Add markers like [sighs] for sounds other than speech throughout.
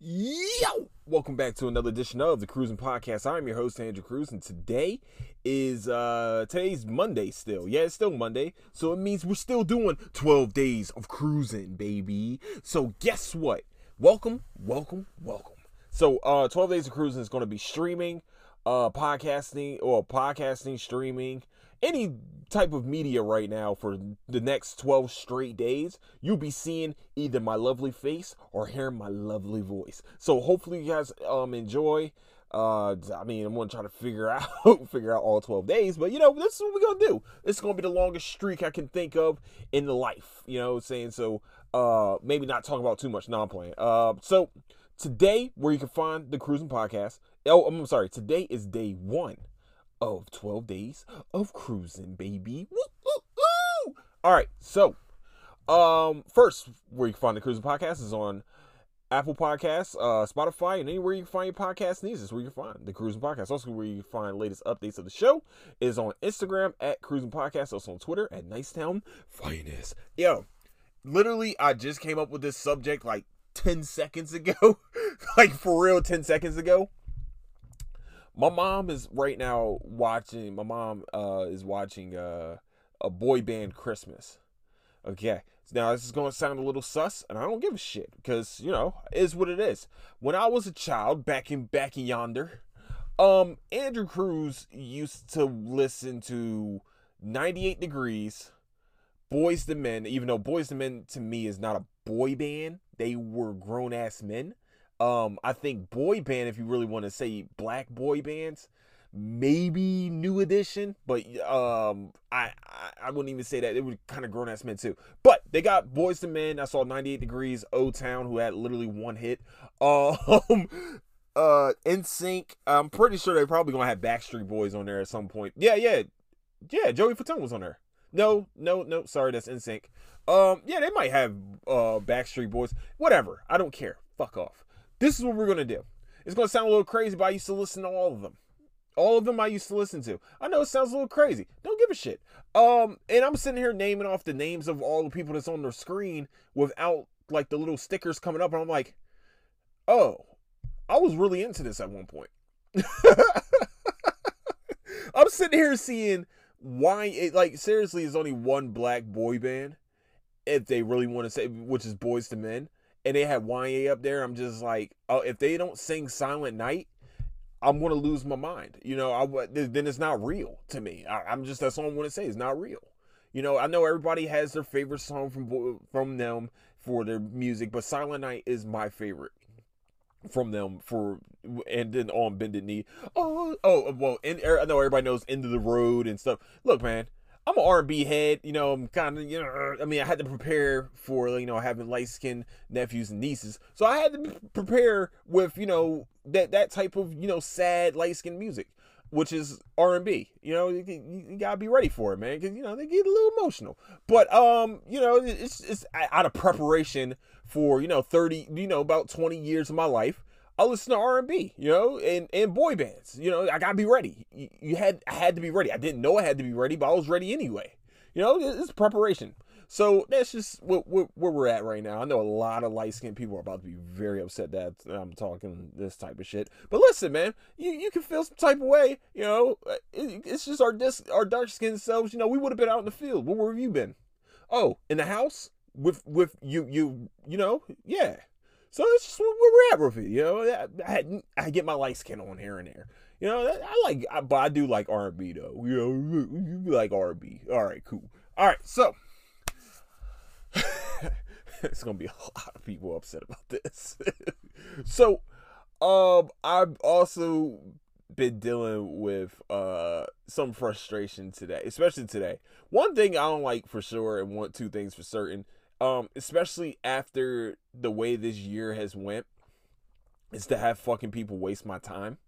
Yo! Welcome back to another edition of the Crewsin Podcast. I'm your host, Andrew Crews, and today is uh today's Monday still. Yeah, it's still Monday. So it means we're still doing 12 days of Crewsin, baby. So guess what? Welcome, welcome, welcome. So uh 12 days of Crewsin is gonna be streaming, uh podcasting or podcasting, streaming, any type of media right now for the next 12 straight days, you'll be seeing either my lovely face or hearing my lovely voice. So hopefully you guys um enjoy. Uh, I mean, I'm gonna try to figure [laughs] out figure out all 12 days, but you know, this is what we're gonna do. It's gonna be the longest streak I can think of in the life. You know, what I'm saying so. Uh, maybe not talk about too much. non-playing. Uh, so today, where you can find the Crewsin Podcast. Oh, I'm sorry. Today is day one of 12 days of Crewsin, baby. Woo. All right, so um, first, where you can find the Crewsin Podcast is on Apple Podcasts, uh, Spotify, and anywhere you can find your podcast needs is where you can find the Crewsin Podcast. Also, where you can find latest updates of the show is on Instagram at Crewsin Podcast. Also on Twitter at Nicetown Finest. Yo, literally, I just came up with this subject like 10 seconds ago. [laughs] like for real, 10 seconds ago my mom is right now watching my mom uh is watching uh a boy band christmas. Okay now this is to sound a little sus and i don't give a shit because you know is what it is. When i was a child back in back in yonder um andrew crews used to listen to 98 degrees Boyz II Men even though Boyz II Men to me is not a boy band. They were grown-ass men um, I think boy band, if you really want to say black boy bands, maybe New Edition, but um, I, I, I wouldn't even say that. It would kind of grown ass men too. But they got Boyz II Men. I saw 98 Degrees, O Town, who had literally one hit. [laughs] Um, uh, NSYNC. I'm pretty sure they're probably gonna have Backstreet Boys on there at some point. Yeah, yeah, yeah. Joey Fatone was on there. No, no, no. Sorry, that's NSYNC. Um, yeah, they might have uh Backstreet Boys. Whatever. I don't care. Fuck off. This is what we're going to do. It's going to sound a little crazy, but I used to listen to all of them. All of them I used to listen to. I know it sounds a little crazy. Don't give a shit. Um, and I'm sitting here naming off the names of all the people that's on the screen without like the little stickers coming up, and I'm like, oh, I was really into this at one point. [laughs] I'm sitting here seeing why it like seriously is only one black boy band, if they really want to say, which is Boyz II Men and they had Wanya up there, I'm just like, oh, if they don't sing Silent Night, I'm gonna lose my mind. You know, I then it's not real to me. I, am just that's all I want to say. It's not real. You know, I know everybody has their favorite song from from them for their music, but Silent Night is my favorite from them for and then on bended knee. Oh, oh, well, and er, I know everybody knows End of the Road and stuff. Look, man, I'm an R&B head, you know. I'm kind of, you know, I mean, I had to prepare for, you know, having light skinned nephews and nieces, so I had to prepare with, you know, that that type of, you know, sad light skinned music, which is R&B. You know, you, you, gotta be ready for it, man, because you know they get a little emotional. But um, you know, it's it's out of preparation for you know 30, you know, about 20 years of my life. I listen to R and B, you know, and, and boy bands. You know, I gotta be ready. You, you, had I had to be ready. I didn't know I had to be ready, but I was ready anyway. You know, it's preparation. So that's just where, where, where we're at right now. I know a lot of light skinned people are about to be very upset that I'm talking this type of shit. But listen, man, you, you can feel some type of way. You know, uh, it, it's just our dis- our dark skinned selves. You know, we would have been out in the field. Where have you been? Oh, in the house with with you you you know yeah so that's just where we're at with it. You know, I, I, get my light skin on here and there. You know, I like, I, but I do like R and B though. You know, you like R and B. All right, cool. All right, so [laughs] it's gonna be a lot of people upset about this. [laughs] so, um, I've also been dealing with uh some frustration today, especially today. One thing I don't like for sure, and one two things for certain um, especially after the way this year has went, is to have fucking people waste my time.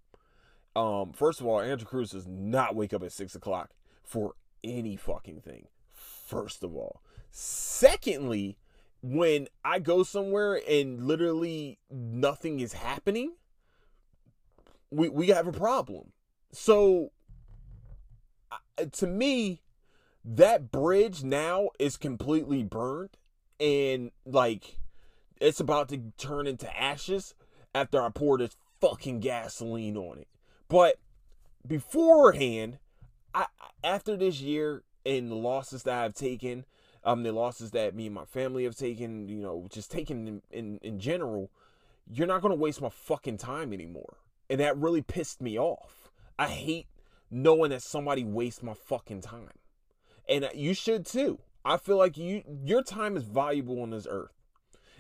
Um, first of all, Andrew Crews does not wake up at six o'clock for any fucking thing. First of all, secondly, when I go somewhere and literally nothing is happening, we we have a problem. So, to me, that bridge now is completely burned and like it's about to turn into ashes after I pour this fucking gasoline on it. But beforehand, I after this year and the losses that I've taken, um, the losses that me and my family have taken, you know, just taken in, in, in general, you're not gonna waste my fucking time anymore. And that really pissed me off. I hate knowing that somebody wastes my fucking time. And you should too. I feel like you your time is valuable on this earth.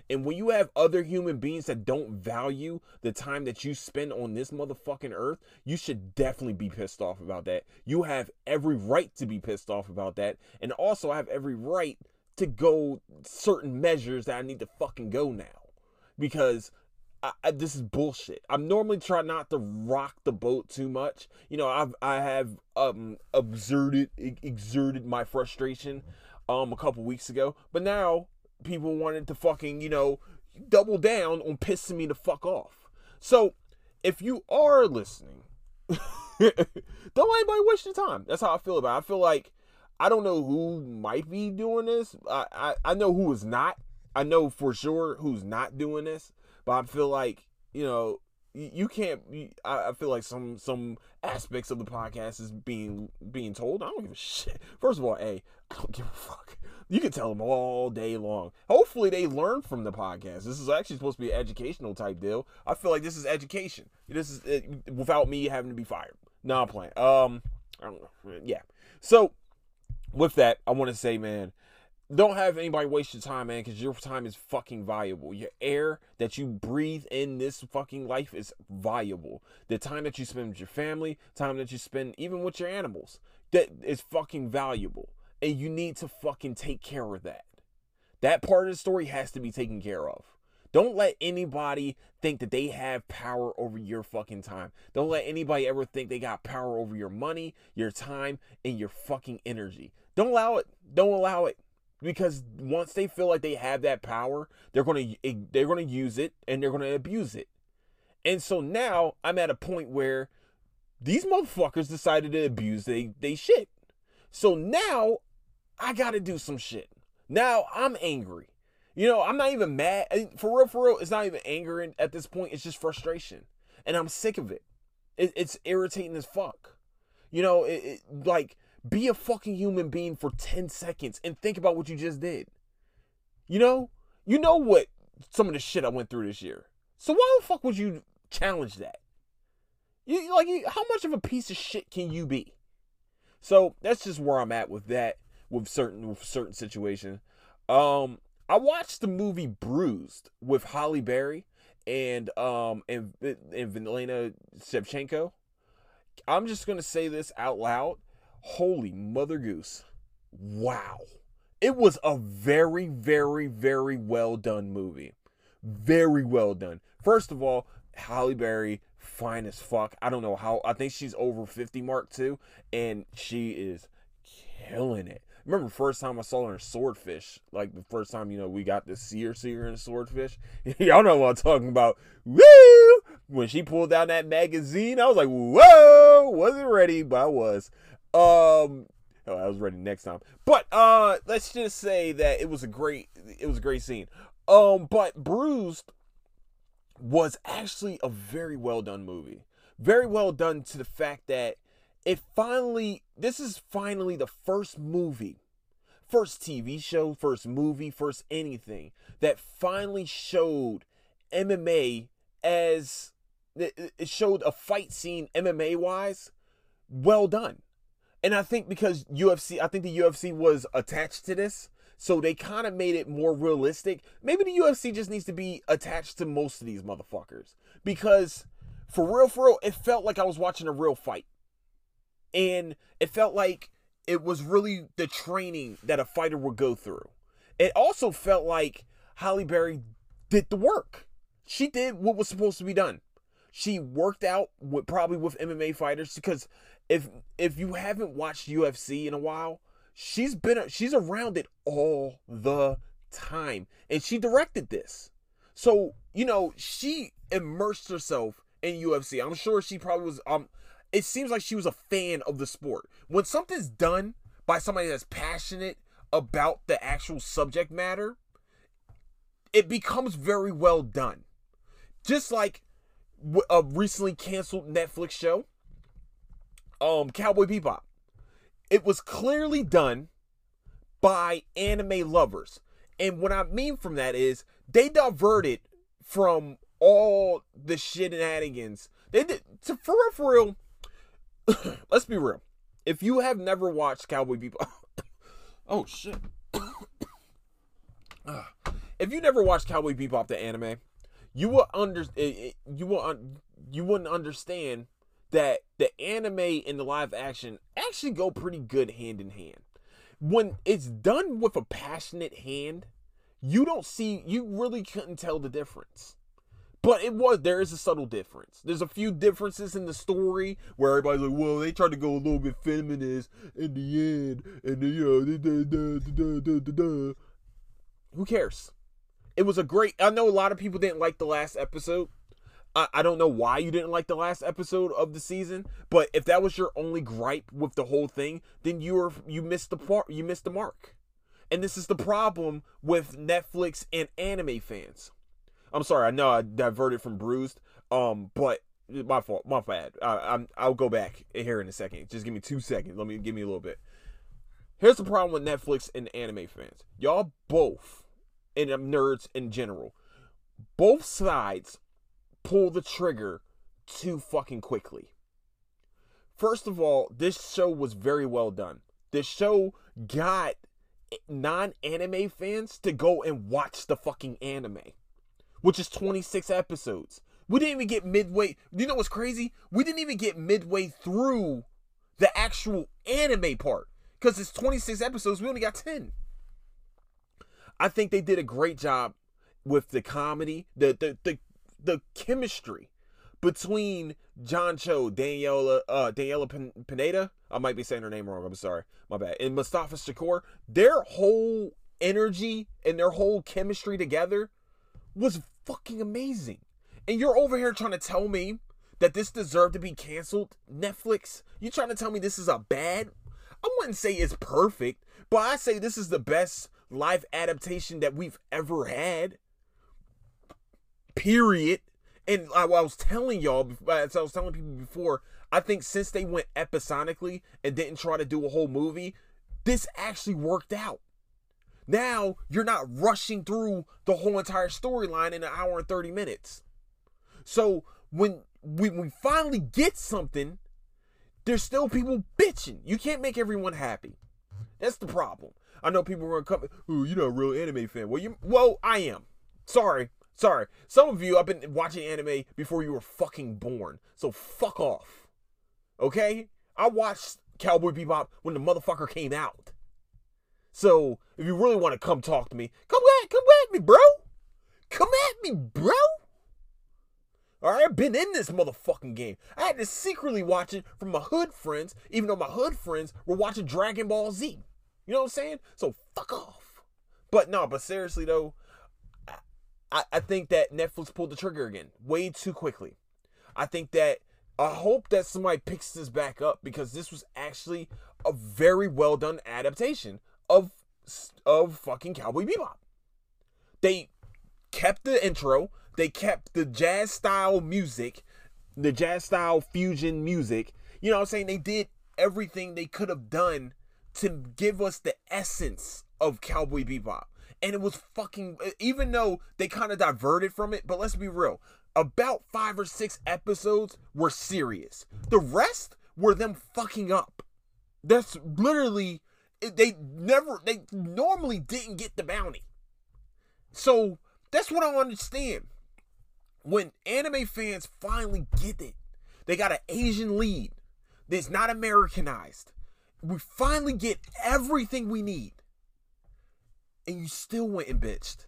And when you have other human beings that don't value the time that you spend on this motherfucking earth, you should definitely be pissed off about that. You have every right to be pissed off about that. And also, I have every right to go certain measures that I need to fucking go now. Because I, I, this is bullshit. I'm normally trying not to rock the boat too much. You know, I've I have um exerted exerted my frustration um a couple weeks ago, but now people wanted to fucking, you know, double down on pissing me the fuck off. So, if you are listening, [laughs] don't let anybody waste your time. That's how I feel about it. I feel like I don't know who might be doing this. I, I, I know who is not. I know for sure who's not doing this. But I feel like, you know, you can't I feel like some some aspects of the podcast is being being told i don't give a shit first of all hey i don't give a fuck you can tell them all day long. Hopefully, they learn from the podcast. This is actually supposed to be an educational type deal. I feel like this is education. This is it, without me having to be fired. No, I'm playing. Um, I don't know. Yeah. So, with that, I want to say, man, don't have anybody waste your time, man, because your time is fucking valuable. Your air that you breathe in this fucking life is valuable. The time that you spend with your family, time that you spend even with your animals, that is fucking valuable. And you need to fucking take care of that. That part of the story has to be taken care of. Don't let anybody think that they have power over your fucking time. Don't let anybody ever think they got power over your money, your time, and your fucking energy. Don't allow it. Don't allow it. Because once they feel like they have that power, they're going to eh, they're going to use it and they're going to abuse it. And so now I'm at a point where these motherfuckers decided to abuse they they shit. So now I got to do some shit. Now I'm angry. You know, I'm not even mad. For real, for real, it's not even anger at this point. It's just frustration. And I'm sick of it. it it's irritating as fuck. You know, it, it, like, be a fucking human being for 10 seconds and think about what you just did. You know? You know what some of the shit I went through this year. So why the fuck would you challenge that? You like how much of a piece of shit can you be? So that's just where I'm at with that with certain with certain situation. Um, I watched the movie Bruised with Halle Berry and um and and Elena Shevchenko. I'm just gonna say this out loud. Holy mother goose. Wow. It was a very, very, very well done movie. Very well done. First of all, Halle Berry, fine as fuck. I don't know how. I think she's over 50 mark too. And she is killing it remember first time I saw her in Swordfish, like the first time, you know, we got to see her see her in Swordfish. [laughs] Y'all know what I'm talking about. Woo! When she pulled down that magazine, I was like, whoa! Wasn't ready, but I was. Um oh, I was ready next time. But uh let's just say that it was a great it was a great scene. Um, but Bruised was actually a very well done movie. Very well done to the fact that it finally this is finally the first movie first tv show first movie first anything that finally showed mma as it showed a fight scene mma wise well done and i think because ufc i think the ufc was attached to this so they kind of made it more realistic maybe the ufc just needs to be attached to most of these motherfuckers because for real for real it felt like i was watching a real fight and it felt like it was really the training that a fighter would go through. It also felt like Halle Berry did the work. She did what was supposed to be done. She worked out with probably with MMA fighters because if if you haven't watched UFC in a while, she's been she's around it all the time and she directed this. So, you know, she immersed herself in UFC. I'm sure she probably was um it seems like she was a fan of the sport. When something's done by somebody that's passionate about the actual subject matter, it becomes very well done. Just like a recently canceled Netflix show, um, Cowboy Bebop. It was clearly done by anime lovers. And what I mean from that is they diverted from all the shenanigans. They did to for real for real. [coughs] let's be real. If you have never watched Cowboy Bebop, [coughs] oh shit. [coughs] Ah. if you never watched Cowboy Bebop the anime, you will under eh, eh, you will you wouldn't understand that the anime and the live action actually go pretty good hand in hand. When it's done with a passionate hand, you don't see you really couldn't tell the difference. But it was there is a subtle difference. There's a few differences in the story where everybody's like, well, they tried to go a little bit feminist in the end, and you know, who cares? It was a great. I know a lot of people didn't like the last episode. I, I don't know why you didn't like the last episode of the season, but if that was your only gripe with the whole thing, then you were you missed the part. You missed the mark. And this is the problem with Netflix and anime fans. I'm sorry, I know I diverted from Bruised, um, but my fault, my bad. I, am I'll go back here in a second. Just give me two seconds. Let me give me a little bit. Here's the problem with Netflix and anime fans. Y'all both, and nerds in general, both sides pull the trigger too fucking quickly. First of all, this show was very well done. This show got non anime fans to go and watch the fucking anime, which is 26 episodes. We didn't even get midway. You know what's crazy? We didn't even get midway through the actual anime part because it's 26 episodes. We only got 10. I think they did a great job with the comedy, the the the, the chemistry between John Cho, Daniela, uh, Daniela Pineda. I might be saying her name wrong. I'm sorry. My bad. And Mustafa Shakur, their whole energy and their whole chemistry together was fucking amazing. And you're over here trying to tell me that this deserved to be canceled? Netflix? You trying to tell me this is a bad? I wouldn't say it's perfect, but I say this is the best live adaptation that we've ever had. Period. And I, I was telling y'all, as I was telling people before, I think since they went episodically and didn't try to do a whole movie, this actually worked out. Now you're not rushing through the whole entire storyline in an hour and 30 minutes. So when we, we finally get something, there's still people bitching. You can't make everyone happy. That's the problem. I know people are gonna come, ooh, you're not a real anime fan. Well, you, well, I am. Sorry. Sorry. Some of you, I've been watching anime before you were fucking born. So fuck off. Okay? I watched Cowboy Bebop when the motherfucker came out. So if you really want to come talk to me, come at, come at me, bro. Come at me, bro. All right, I've been in this motherfucking game. I had to secretly watch it from my hood friends, even though my hood friends were watching Dragon Ball Z. You know what I'm saying? So fuck off. But no, but seriously though, I, I think that Netflix pulled the trigger again way too quickly. I think that I hope that somebody picks this back up because this was actually a very well done adaptation of of fucking Cowboy Bebop. They kept the intro, they kept the jazz style music, the jazz style fusion music. You know what I'm saying? They did everything they could have done to give us the essence of Cowboy Bebop and it was fucking even though they kind of diverted from it but let's be real about five or six episodes were serious. The rest were them fucking up. That's literally they never they normally didn't get the bounty. So that's what i understand. When anime fans finally get it they got an asian lead that's not americanized. We finally get everything we need and you still went and bitched.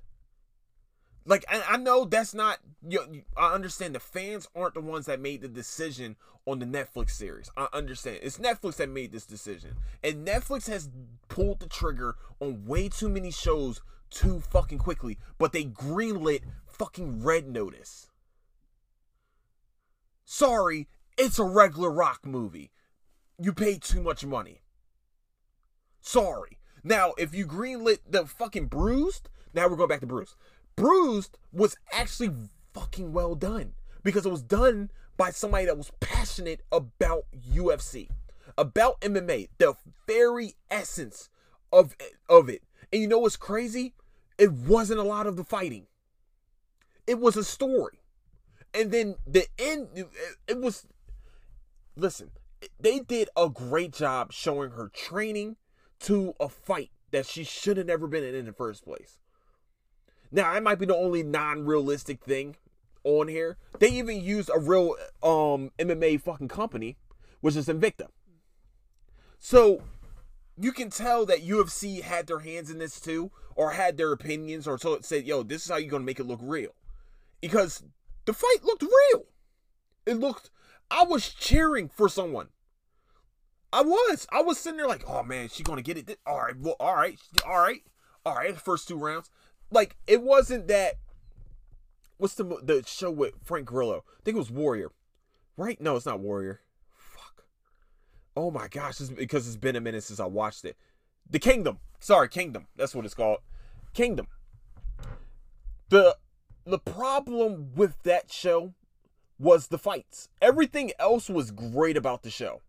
Like I, I know that's not. You know, I understand the fans aren't the ones that made the decision on the Netflix series. I understand it's Netflix that made this decision, and Netflix has pulled the trigger on way too many shows too fucking quickly. But they greenlit fucking Red Notice. Sorry, it's a regular rock movie. You paid too much money. Sorry. Now, if you greenlit the fucking Bruised, now we're going back to Bruised. Bruised was actually fucking well done because it was done by somebody that was passionate about UFC, about MMA, the very essence of of it. And you know what's crazy? It wasn't a lot of the fighting. It was a story. And then the end it was listen, they did a great job showing her training to a fight that she should have never been in in the first place. Now, that might be the only non-realistic thing on here. They even used a real um MMA fucking company, which is Invicta. So you can tell that UFC had their hands in this too, or had their opinions, or so it said, yo, this is how you're gonna make it look real. Because the fight looked real. It looked I was cheering for someone. I was. I was sitting there like, oh man, she gonna get it. All right, well, all right, all right, all right. First two rounds, like it wasn't that. What's the the show with Frank Grillo? I think it was Warrior, right? No, it's not Warrior. Fuck. Oh my gosh, this because it's been a minute since I watched it. The Kingdom. Sorry, Kingdom. That's what it's called. Kingdom. The the problem with that show was the fights. Everything else was great about the show.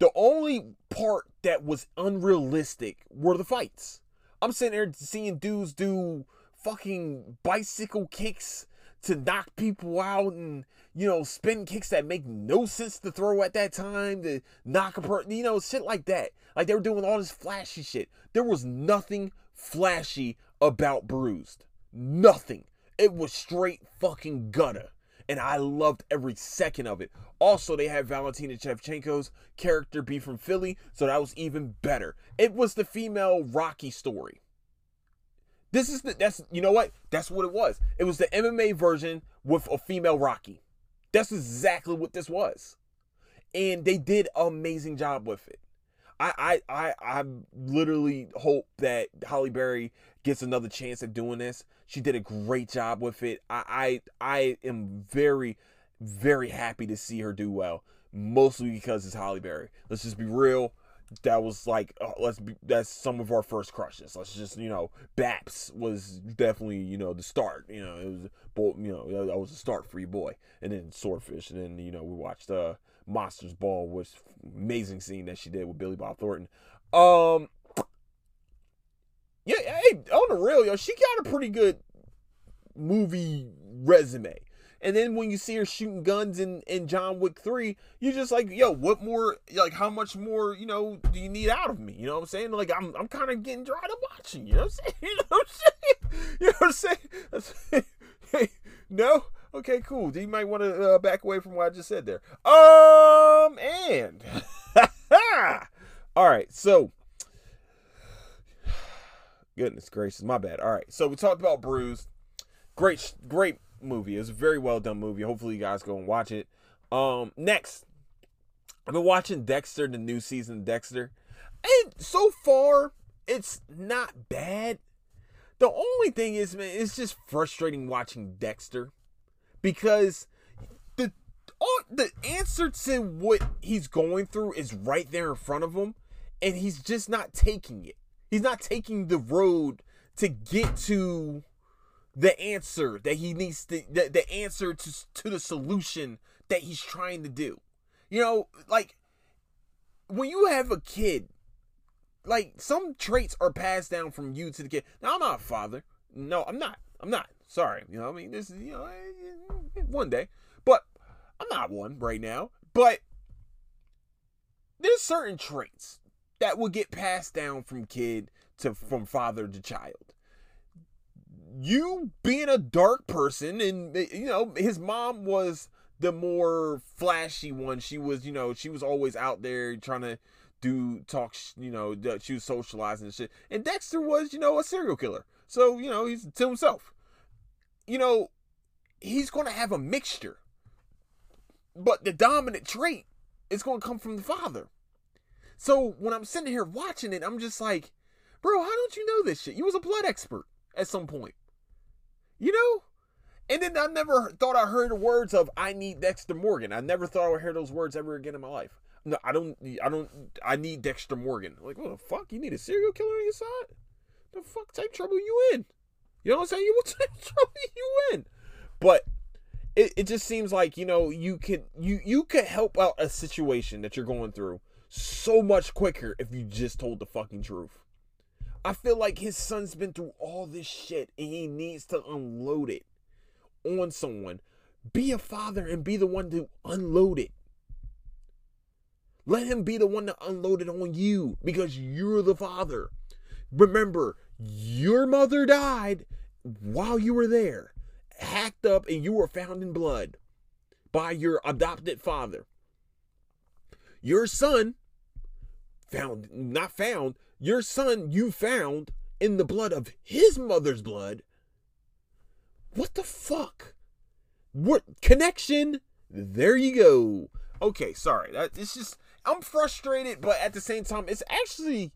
The only part that was unrealistic were the fights. I'm sitting there seeing dudes do fucking bicycle kicks to knock people out and you know spin kicks that make no sense to throw at that time to knock a person you know shit like that. Like they were doing all this flashy shit. There was nothing flashy about bruised. Nothing. It was straight fucking gutter and I loved every second of it. Also, they had Valentina Shevchenko's character be from Philly, so that was even better. It was the female Rocky story. This is the that's you know what? That's what it was. It was the MMA version with a female Rocky. That's exactly what this was. And they did amazing job with it. I I I I literally hope that Halle Berry gets another chance at doing this. She did a great job with it. I I, I am very very happy to see her do well, mostly because it's Halle Berry. Let's just be real. That was like uh, let's be that's some of our first crushes. Let's just you know Baps was definitely you know the start. You know it was boy, you know that was a start for you boy, and then Swordfish, and then you know we watched uh Monsters Ball, which amazing scene that she did with Billy Bob Thornton. Um, on the real, yo, she got a pretty good movie resume. And then when you see her shooting guns in, in John Wick 3, you're just like, yo, what more, like, how much more, you know, do you need out of me? You know what I'm saying? Like, I'm, I'm kind of getting dried up watching, [laughs] you know what I'm saying? You know what I'm saying? You know what I'm saying? hey, [laughs] no? Okay, cool. You might want to uh, back away from what I just said there. Um, and, [laughs] all right, so, Goodness gracious, my bad. All right, so we talked about Bruised. Great, great movie. It's a very well done movie. Hopefully, you guys go and watch it. Um, next, I've been watching Dexter, the new season of Dexter, and so far it's not bad. The only thing is, man, it's just frustrating watching Dexter because the all, the answer to what he's going through is right there in front of him, and he's just not taking it. He's not taking the road to get to the answer that he needs to the, the answer to to the solution that he's trying to do. You know, like when you have a kid, like some traits are passed down from you to the kid. Now I'm not a father. No, I'm not. I'm not. Sorry. You know, I mean, this is you know eh, eh, one day, but I'm not one right now. But there's certain traits that will get passed down from kid to from father to child. You being a dark person, and you know his mom was the more flashy one. She was, you know, she was always out there trying to do talk, you know, she was socializing and shit. And Dexter was, you know, a serial killer. So, you know, he's to himself. You know, he's to have a mixture. But the dominant trait is to come from the father. So when I'm sitting here watching it, I'm just like, bro, how don't you know this shit? You was a blood expert at some point. You know? And then I never thought I heard words of I need Dexter Morgan. I never thought I would hear those words ever again in my life. No, I don't I don't I need Dexter Morgan. Like, what the fuck? You need a serial killer on your side? The fuck type trouble you in? You know what I'm saying? [laughs] What type trouble you in? But it, it just seems like you know you could you you could help out a situation that you're going through so much quicker if you just told the fucking truth. I feel like his son's been through all this shit and he needs to unload it on someone. Be a father and be the one to unload it. Let him be the one to unload it on you because you're the father. Remember, your mother died while you were there, hacked up, and you were found in blood by your adopted father. Your son found, not found, your son you found in the blood of his mother's blood. What the fuck? What connection? There you go. Okay, sorry. That it's just I'm frustrated, but at the same time, it's actually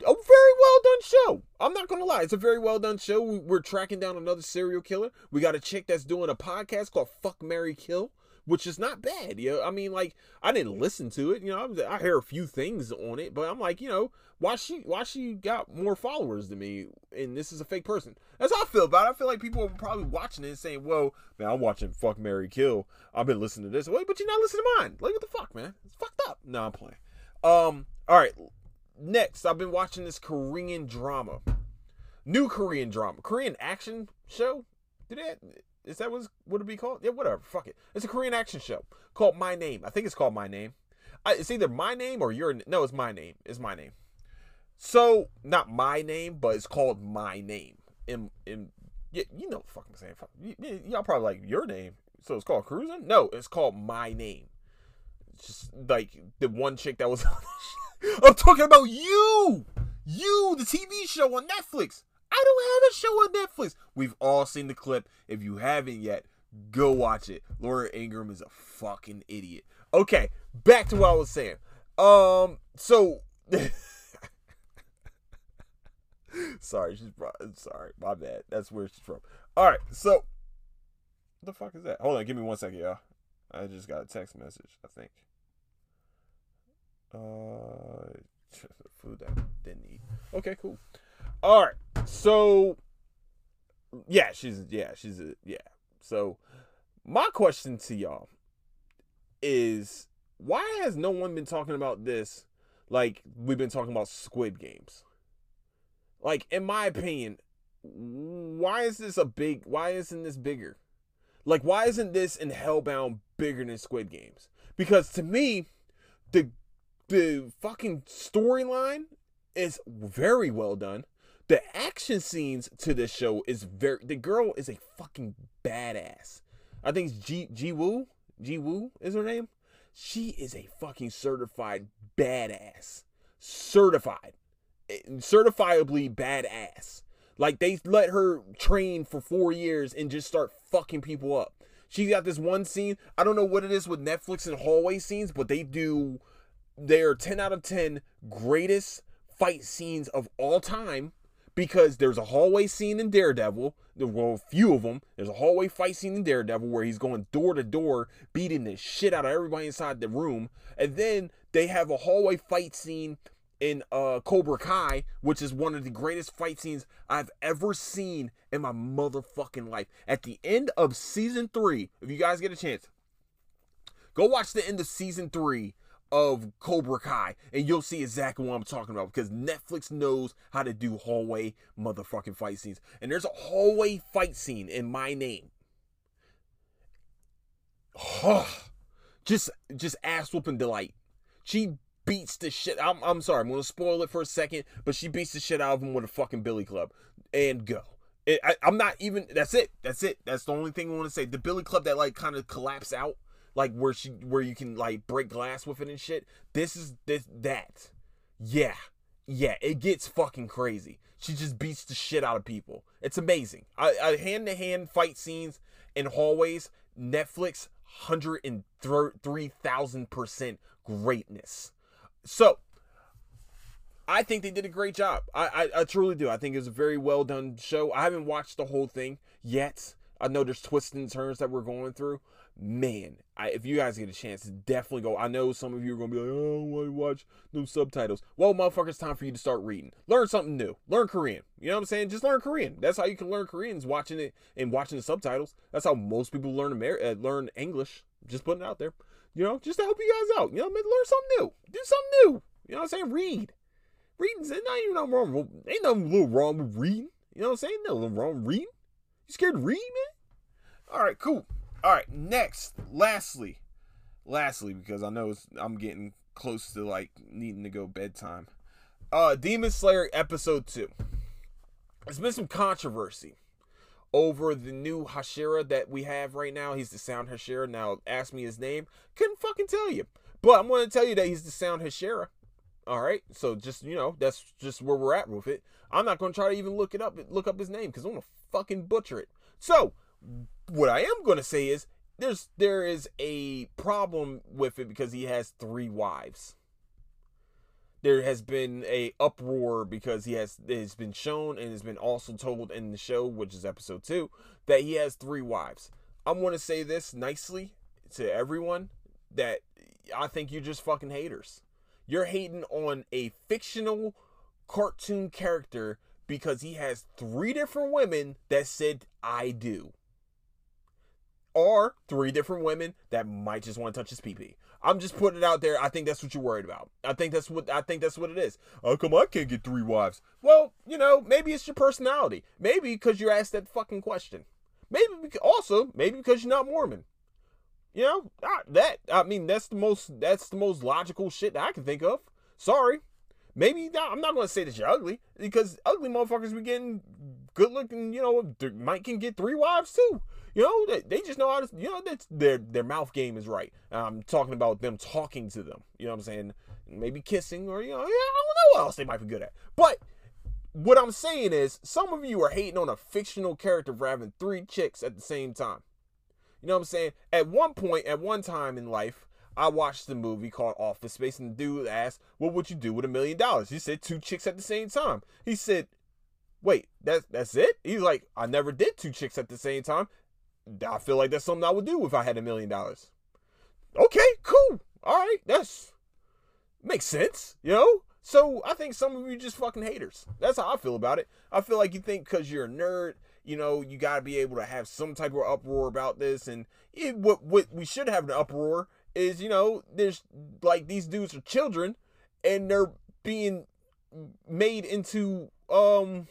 a very well done show. I'm not gonna lie, it's a very well done show. We're tracking down another serial killer. We got a chick that's doing a podcast called "Fuck Mary Kill," which is not bad. You know, I mean, like I didn't listen to it. You know, I, I hear a few things on it, but I'm like, you know, why she why she got more followers than me, and this is a fake person. That's how I feel about it. I feel like people are probably watching it and saying, "Whoa, man, I'm watching Fuck Mary Kill. I've been listening to this. Wait, but you're not listening to mine. Like what the fuck, man? It's fucked up." No, I'm playing. Um, all right. Next, I've been watching this Korean drama, new Korean drama, Korean action show. Did that? Is that what would it be called? Yeah, whatever. Fuck it. It's a Korean action show called My Name. I think it's called My Name. I, it's either My Name or Your. No, it's My Name. It's My Name. So not my name, but it's called my name. In in yeah, you know, fucking saying. Y- y'all probably like your name. So it's called cruising. No, it's called my name. It's just like the one chick that was. [laughs] I'm talking about you, you, the TV show on Netflix. I don't have a show on Netflix. We've all seen the clip. If you haven't yet, go watch it. Laura Ingraham is a fucking idiot. Okay, back to what I was saying. Um, so. [laughs] sorry, she's sorry, my bad. That's where she's from. All right, so the fuck is that? Hold on, give me one second, y'all. I just got a text message. I think. Uh, [laughs] food that didn't eat. Okay, cool. All right, so yeah, she's yeah, she's a, yeah. So my question to y'all is why has no one been talking about this like we've been talking about Squid Games? Like, in my opinion, why is this a big? Why isn't this bigger? Like, why isn't this in Hellbound bigger than Squid Games? Because to me, the the fucking storyline is very well done. The action scenes to this show is very. The girl is a fucking badass. I think it's G Ji-woo. G Woo is her name. She is a fucking certified badass. Certified eh, certifiably badass. Like they let her train for four years and just start fucking people up. She got this one scene. I don't know what it is with Netflix and hallway scenes, but they do. They're 10 out of 10 greatest fight scenes of all time because there's a hallway scene in Daredevil. Well, a few of them. There's a hallway fight scene in Daredevil where he's going door to door, beating the shit out of everybody inside the room. And then they have a hallway fight scene in uh, Cobra Kai, which is one of the greatest fight scenes I've ever seen in my motherfucking life. At the end of season three, if you guys get a chance, go watch the end of season three of Cobra Kai, and you'll see exactly what I'm talking about because Netflix knows how to do hallway motherfucking fight scenes. And there's a hallway fight scene in my name. just just ass whooping delight. She beats the shit. I'm, I'm sorry, I'm gonna spoil it for a second, but she beats the shit out of him with a fucking billy club and go. It, I, am not even. That's it. That's it. That's the only thing I want to say. The billy club that like kind of collapse out, like where she where you can like break glass with it and shit. This is this that. Yeah, yeah. It gets fucking crazy. She just beats the shit out of people. It's amazing. I hand to hand fight scenes in hallways. Netflix, hundred and three thousand percent greatness. So I think they did a great job. I, I, I truly do. I think it was a very well done show. I haven't watched the whole thing yet. I know there's twists and turns that we're going through. Man, I, if you guys get a chance, definitely go. I know some of you are gonna be like, "Oh, I watch no subtitles." Well, motherfucker, it's time for you to start reading. Learn something new. Learn Korean. You know what I'm saying? Just learn Korean. That's how you can learn Korean is watching it and watching the subtitles. That's how most people learn Amer- uh, learn English. Just putting it out there. You know, just to help you guys out. You know, I mean, learn something new. Do something new. You know what I'm saying? Read. Reading's not even wrong. Ain't nothing little wrong with reading. You know what I'm saying? Nothing wrong with reading. You scared to read, man? All right, cool. All right, next, lastly, lastly, because I know I'm getting close to like needing to go bedtime. Uh, Demon Slayer episode two. There's been some controversy over the new Hashira that we have right now. He's the Sound Hashira. Now, ask me his name. Couldn't fucking tell you. But I'm going to tell you that he's the Sound Hashira. All right. So just, you know, that's just where we're at with it. I'm not going to try to even look it up, look up his name because I'm to fucking butcher it. So, what I am going to say is there's there is a problem with it because he has three wives. There has been a uproar because he has it's been shown and has been also told in the show, which is episode two, that he has three wives. I'm going to say this nicely to everyone that I think you're just fucking haters. You're hating on a fictional cartoon character because he has three different women that said I do or three different women that might just want to touch his pee I'm just putting it out there. I think that's what you're worried about. I think that's what I think that's what it is. How come I can't get three wives? Well, you know, maybe it's your personality. Maybe because you're asked that fucking question. Maybe because, also maybe because you're not Mormon. You know that I mean that's the most that's the most logical shit that I can think of. Sorry, maybe not, I'm not gonna say that you're ugly because ugly motherfuckers be getting good looking. You know, might can get three wives too. You know, they, they just know how to, you know, that's their their mouth game is right. I'm talking about them talking to them. You know what I'm saying? Maybe kissing or you know, yeah, I don't know what else they might be good at. But what I'm saying is, some of you are hating on a fictional character for having three chicks at the same time. You know what I'm saying? At one point, at one time in life, I watched the movie called Office Space, and the dude asked, "What would you do with a million dollars?" He said, two chicks at the same time." He said, "Wait, that's that's it?" He's like, "I never did two chicks at the same time. I feel like that's something I would do if I had a million dollars. Okay, cool. All right, that's makes sense, you know? So I think some of you just fucking haters. That's how I feel about it. I feel like you think because you're a nerd, you know, you got to be able to have some type of uproar about this. And it, what what we should have an uproar is, you know, there's like these dudes are children, and they're being made into um,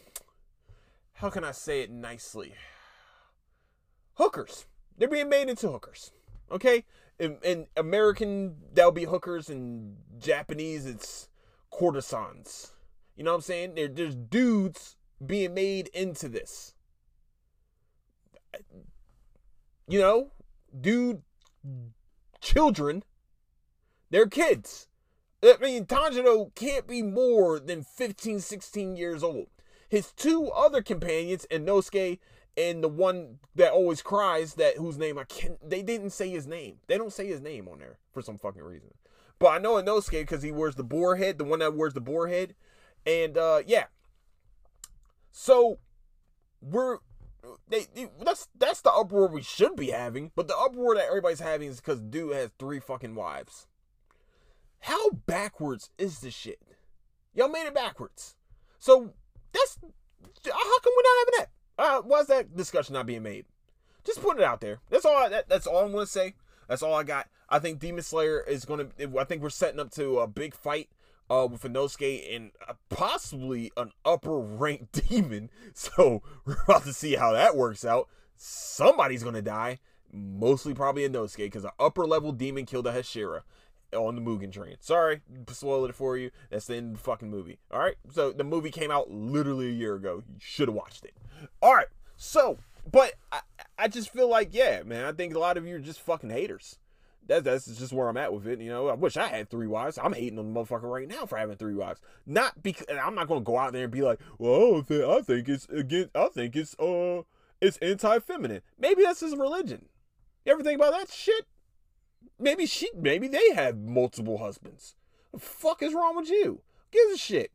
how can I say it nicely? Hookers. They're being made into hookers. Okay? In, in American, that'll be hookers, and Japanese, it's courtesans. You know what I'm saying? There, there's dudes being made into this. You know, dude, children, they're kids. I mean, Tanjiro can't be more than 15, 16 years old. His two other companions, Inosuke and the one that always cries that whose name I can't they didn't say his name. They don't say his name on there for some fucking reason. But I know Inosuke because he wears the boar head, the one that wears the boar head. And uh yeah. So we're they, they, that's that's the uproar we should be having, but the uproar that everybody's having is because dude has three fucking wives. How backwards is this shit? Y'all made it backwards. So that's how come we're not having that? Uh, why's that discussion not being made? Just put it out there. That's all. I, that, that's all I'm gonna say. That's all I got. I think Demon Slayer is gonna. I think we're setting up to a big fight uh, with Inosuke and uh, possibly an upper ranked [laughs] demon. So [laughs] we're about to see how that works out. Somebody's gonna die. Mostly probably a Inosuke because an upper level demon killed a Hashira on the Mugen train. Sorry, spoiled it for you. That's the end of the fucking movie. All right. So the movie came out literally a year ago. You should have watched it. All right. So, but I, I just feel like, yeah, man, I think a lot of you are just fucking haters. That's that's just where I'm at with it. You know, I wish I had three wives. I'm hating on the motherfucker right now for having three wives. Not because I'm not gonna go out there and be like, well, I think it's again. I think it's uh, it's anti-feminine. Maybe that's his religion. You ever think about that shit? Maybe she, maybe they have multiple husbands. The fuck is wrong with you? Gives a shit.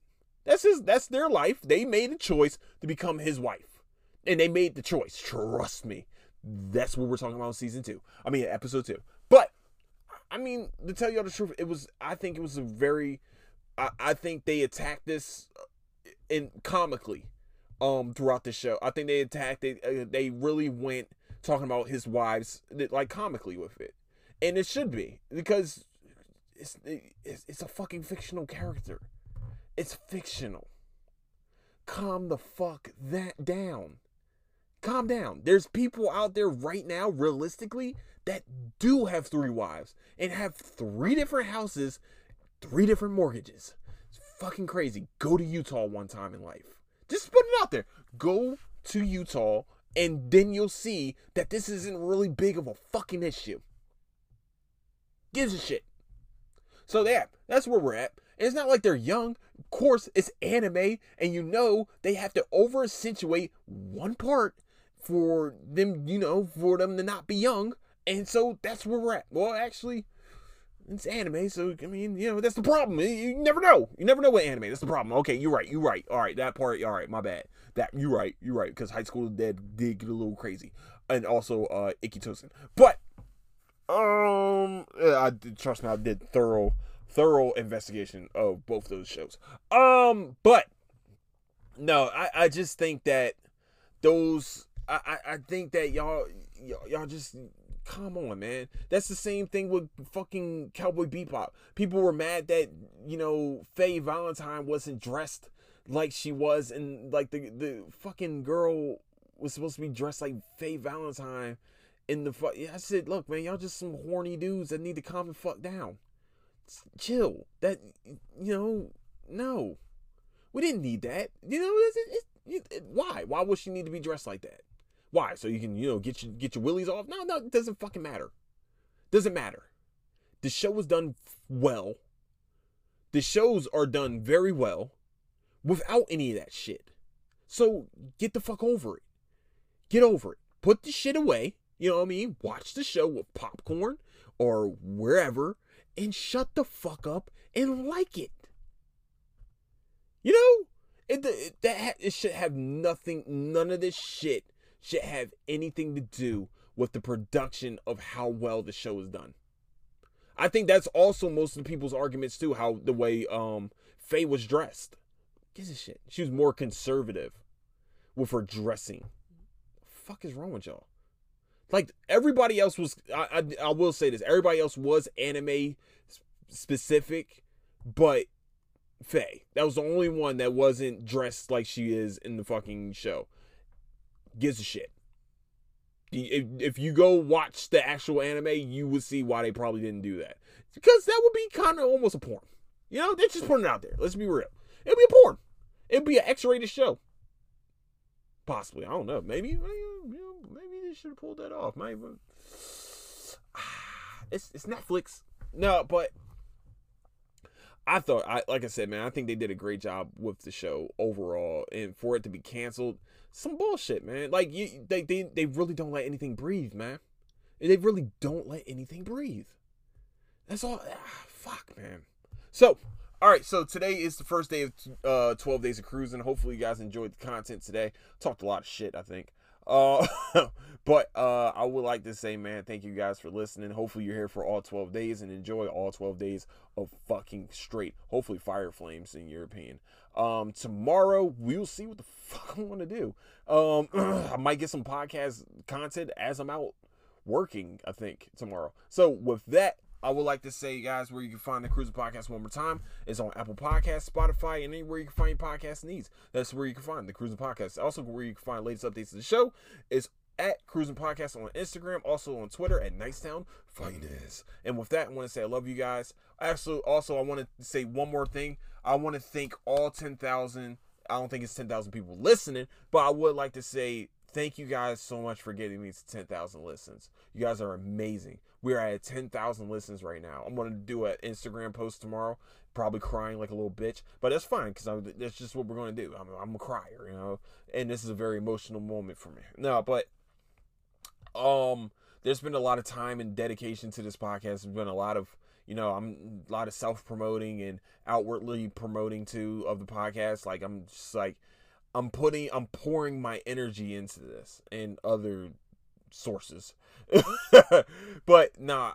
That's his. That's their life. They made a choice to become his wife and they made the choice. Trust me. That's what we're talking about in season two. I mean, episode two. But I mean, to tell you all the truth, it was. I think it was a very. I, I think they attacked this uh, in comically, um, throughout the show. I think they attacked it. Uh, they really went talking about his wives like comically with it, and it should be because it's it's, it's a fucking fictional character. It's fictional. Calm the fuck that down. Calm down. There's people out there right now, realistically, that do have three wives and have three different houses, three different mortgages. It's fucking crazy. Go to Utah one time in life. Just put it out there. Go to Utah and then you'll see that this isn't really big of a fucking issue. Gives a shit. So yeah, that's where we're at. And it's not like they're young. Of course, it's anime, and you know they have to over accentuate one part for them, you know, for them to not be young. And so that's where we're at. Well, actually, it's anime, so I mean, you know, that's the problem. You never know. You never know what anime. That's the problem. Okay, you're right. You're right. All right, that part. All right, my bad. That you're right. You're right. Because High School Dead did get a little crazy, and also uh Ikki But um, I trust me, I did thorough thorough investigation of both those shows. Um, but no, I I just think that those I I, I think that y'all y'all just come on, man. That's the same thing with fucking Cowboy Bebop. People were mad that, you know, Faye Valentine wasn't dressed like she was and like the the fucking girl was supposed to be dressed like Faye Valentine in the fuck. I said, look, man, y'all just some horny dudes that need to calm the fuck down. Chill. That you know, no, we didn't need that. You know, it, it, it, why? Why would she need to be dressed like that? Why? So you can, you know, get your get your willies off? No, no, it doesn't fucking matter. Doesn't matter. The show was done well. The shows are done very well without any of that shit. So get the fuck over it. Get over it. Put the shit away. You know what I mean? Watch the show with popcorn or wherever and shut the fuck up and like it. You know? It, it, that, it should have nothing, none of this shit should have anything to do with the production of how well the show is done. I think that's also most of the people's arguments too. How the way um Faye was dressed, gives a shit. She was more conservative with her dressing. The fuck is wrong with y'all? Like everybody else was. I, I I will say this. Everybody else was anime specific, but Faye that was the only one that wasn't dressed like she is in the fucking show gives a shit. If, if you go watch the actual anime, you would see why they probably didn't do that. Because that would be kind of almost a porn. You know, they're just putting it out there. Let's be real. It'd be a porn. It'd be an X-rated show. Possibly. I don't know. Maybe they should have pulled that off. Maybe. [sighs] It's it's Netflix. No, but I thought, I like I said, man, I think they did a great job with the show overall, and for it to be canceled, some bullshit, man. Like you, they they they really don't let anything breathe, man. They really don't let anything breathe. That's all. Ah, fuck, man. So, all right. So today is the first day of uh 12 days of Crewsin. Hopefully, you guys enjoyed the content today. Talked a lot of shit, I think. Uh, [laughs] but uh, I would like to say, man, thank you guys for listening. Hopefully, you're here for all 12 days and enjoy all 12 days of fucking straight, hopefully, fire flames in opinion. Um, tomorrow we'll see what the [laughs] fuck I want to do. Um, [clears throat] I might get some podcast content as I'm out working. I think tomorrow. So with that, I would like to say, guys, where you can find the Crewsin Podcast one more time is on Apple Podcasts, Spotify, and anywhere you can find your podcast needs. That's where you can find the Crewsin Podcast. Also, where you can find latest updates to the show is at Crewsin Podcast on Instagram, also on Twitter at Nicetown Finest. And with that, I want to say I love you guys. Actually, also, I want to say one more thing. I want to thank all 10,000. I don't think it's 10,000 people listening, but I would like to say thank you guys so much for getting me to 10,000 listens. You guys are amazing. We are at 10,000 listens right now. I'm going to do an Instagram post tomorrow, probably crying like a little bitch, but that's fine because that's just what we're going to do. I'm, I'm a crier, you know, and this is a very emotional moment for me. No, but um, there's been a lot of time and dedication to this podcast. There's been a lot of you know, I'm a lot of self promoting and outwardly promoting too of the podcast. Like I'm just like I'm putting I'm pouring my energy into this and other sources. [laughs] but nah,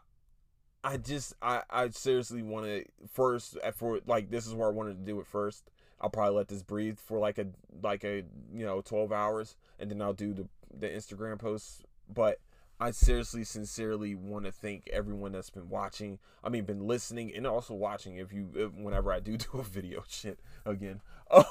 I just I I seriously want to first for like this is where I wanted to do it first. I'll probably let this breathe for like a like a you know 12 hours and then I'll do the the Instagram posts. But I seriously, sincerely want to thank everyone that's been watching. I mean, been listening and also watching. If you, if, whenever I do [laughs] do a video, shit again.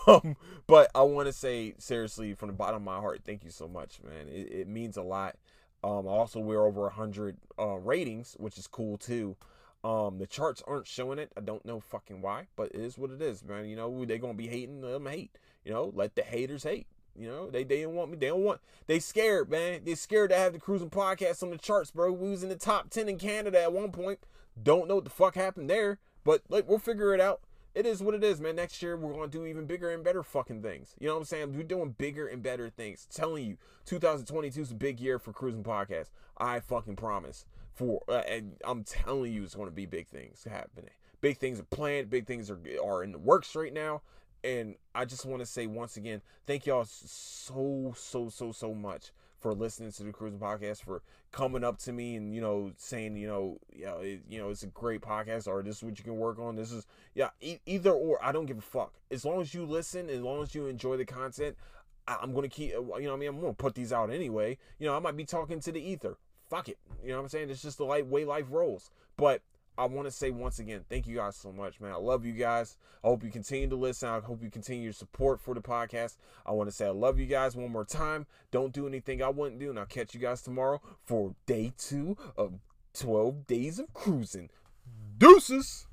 Um, but I want to say seriously from the bottom of my heart, thank you so much, man. It, it means a lot. Um, I also we're over a hundred uh, ratings, which is cool too. Um, the charts aren't showing it. I don't know fucking why, but it is what it is, man. You know, they're gonna be hating them hate. You know, let the haters hate. You know, they they don't want me. They don't want. They scared, man. They scared to have the Crewsin podcast on the charts, bro. We was in the top ten in Canada at one point. Don't know what the fuck happened there, but like we'll figure it out. It is what it is, man. Next year we're gonna do even bigger and better fucking things. You know what I'm saying? We're doing bigger and better things. telling you, 2022 is a big year for Crewsin podcast. I fucking promise. For uh, and I'm telling you, it's gonna be big things happening. Big things are planned. Big things are are in the works right now. And I just want to say once again, thank y'all so, so, so, so much for listening to the Crewsin Podcast, for coming up to me and you know saying you know yeah it, you know it's a great podcast or this is what you can work on. This is yeah e- either or. I don't give a fuck as long as you listen, as long as you enjoy the content. I, I'm gonna keep uh, you know I mean I'm gonna put these out anyway. You know I might be talking to the ether. Fuck it. You know what I'm saying? It's just the light way life rolls. But I want to say once again, thank you guys so much, man. I love you guys. I hope you continue to listen. I hope you continue your support for the podcast. I want to say I love you guys one more time. Don't do anything I wouldn't do, and I'll catch you guys tomorrow for day two of 12 days of Crewsin. Deuces!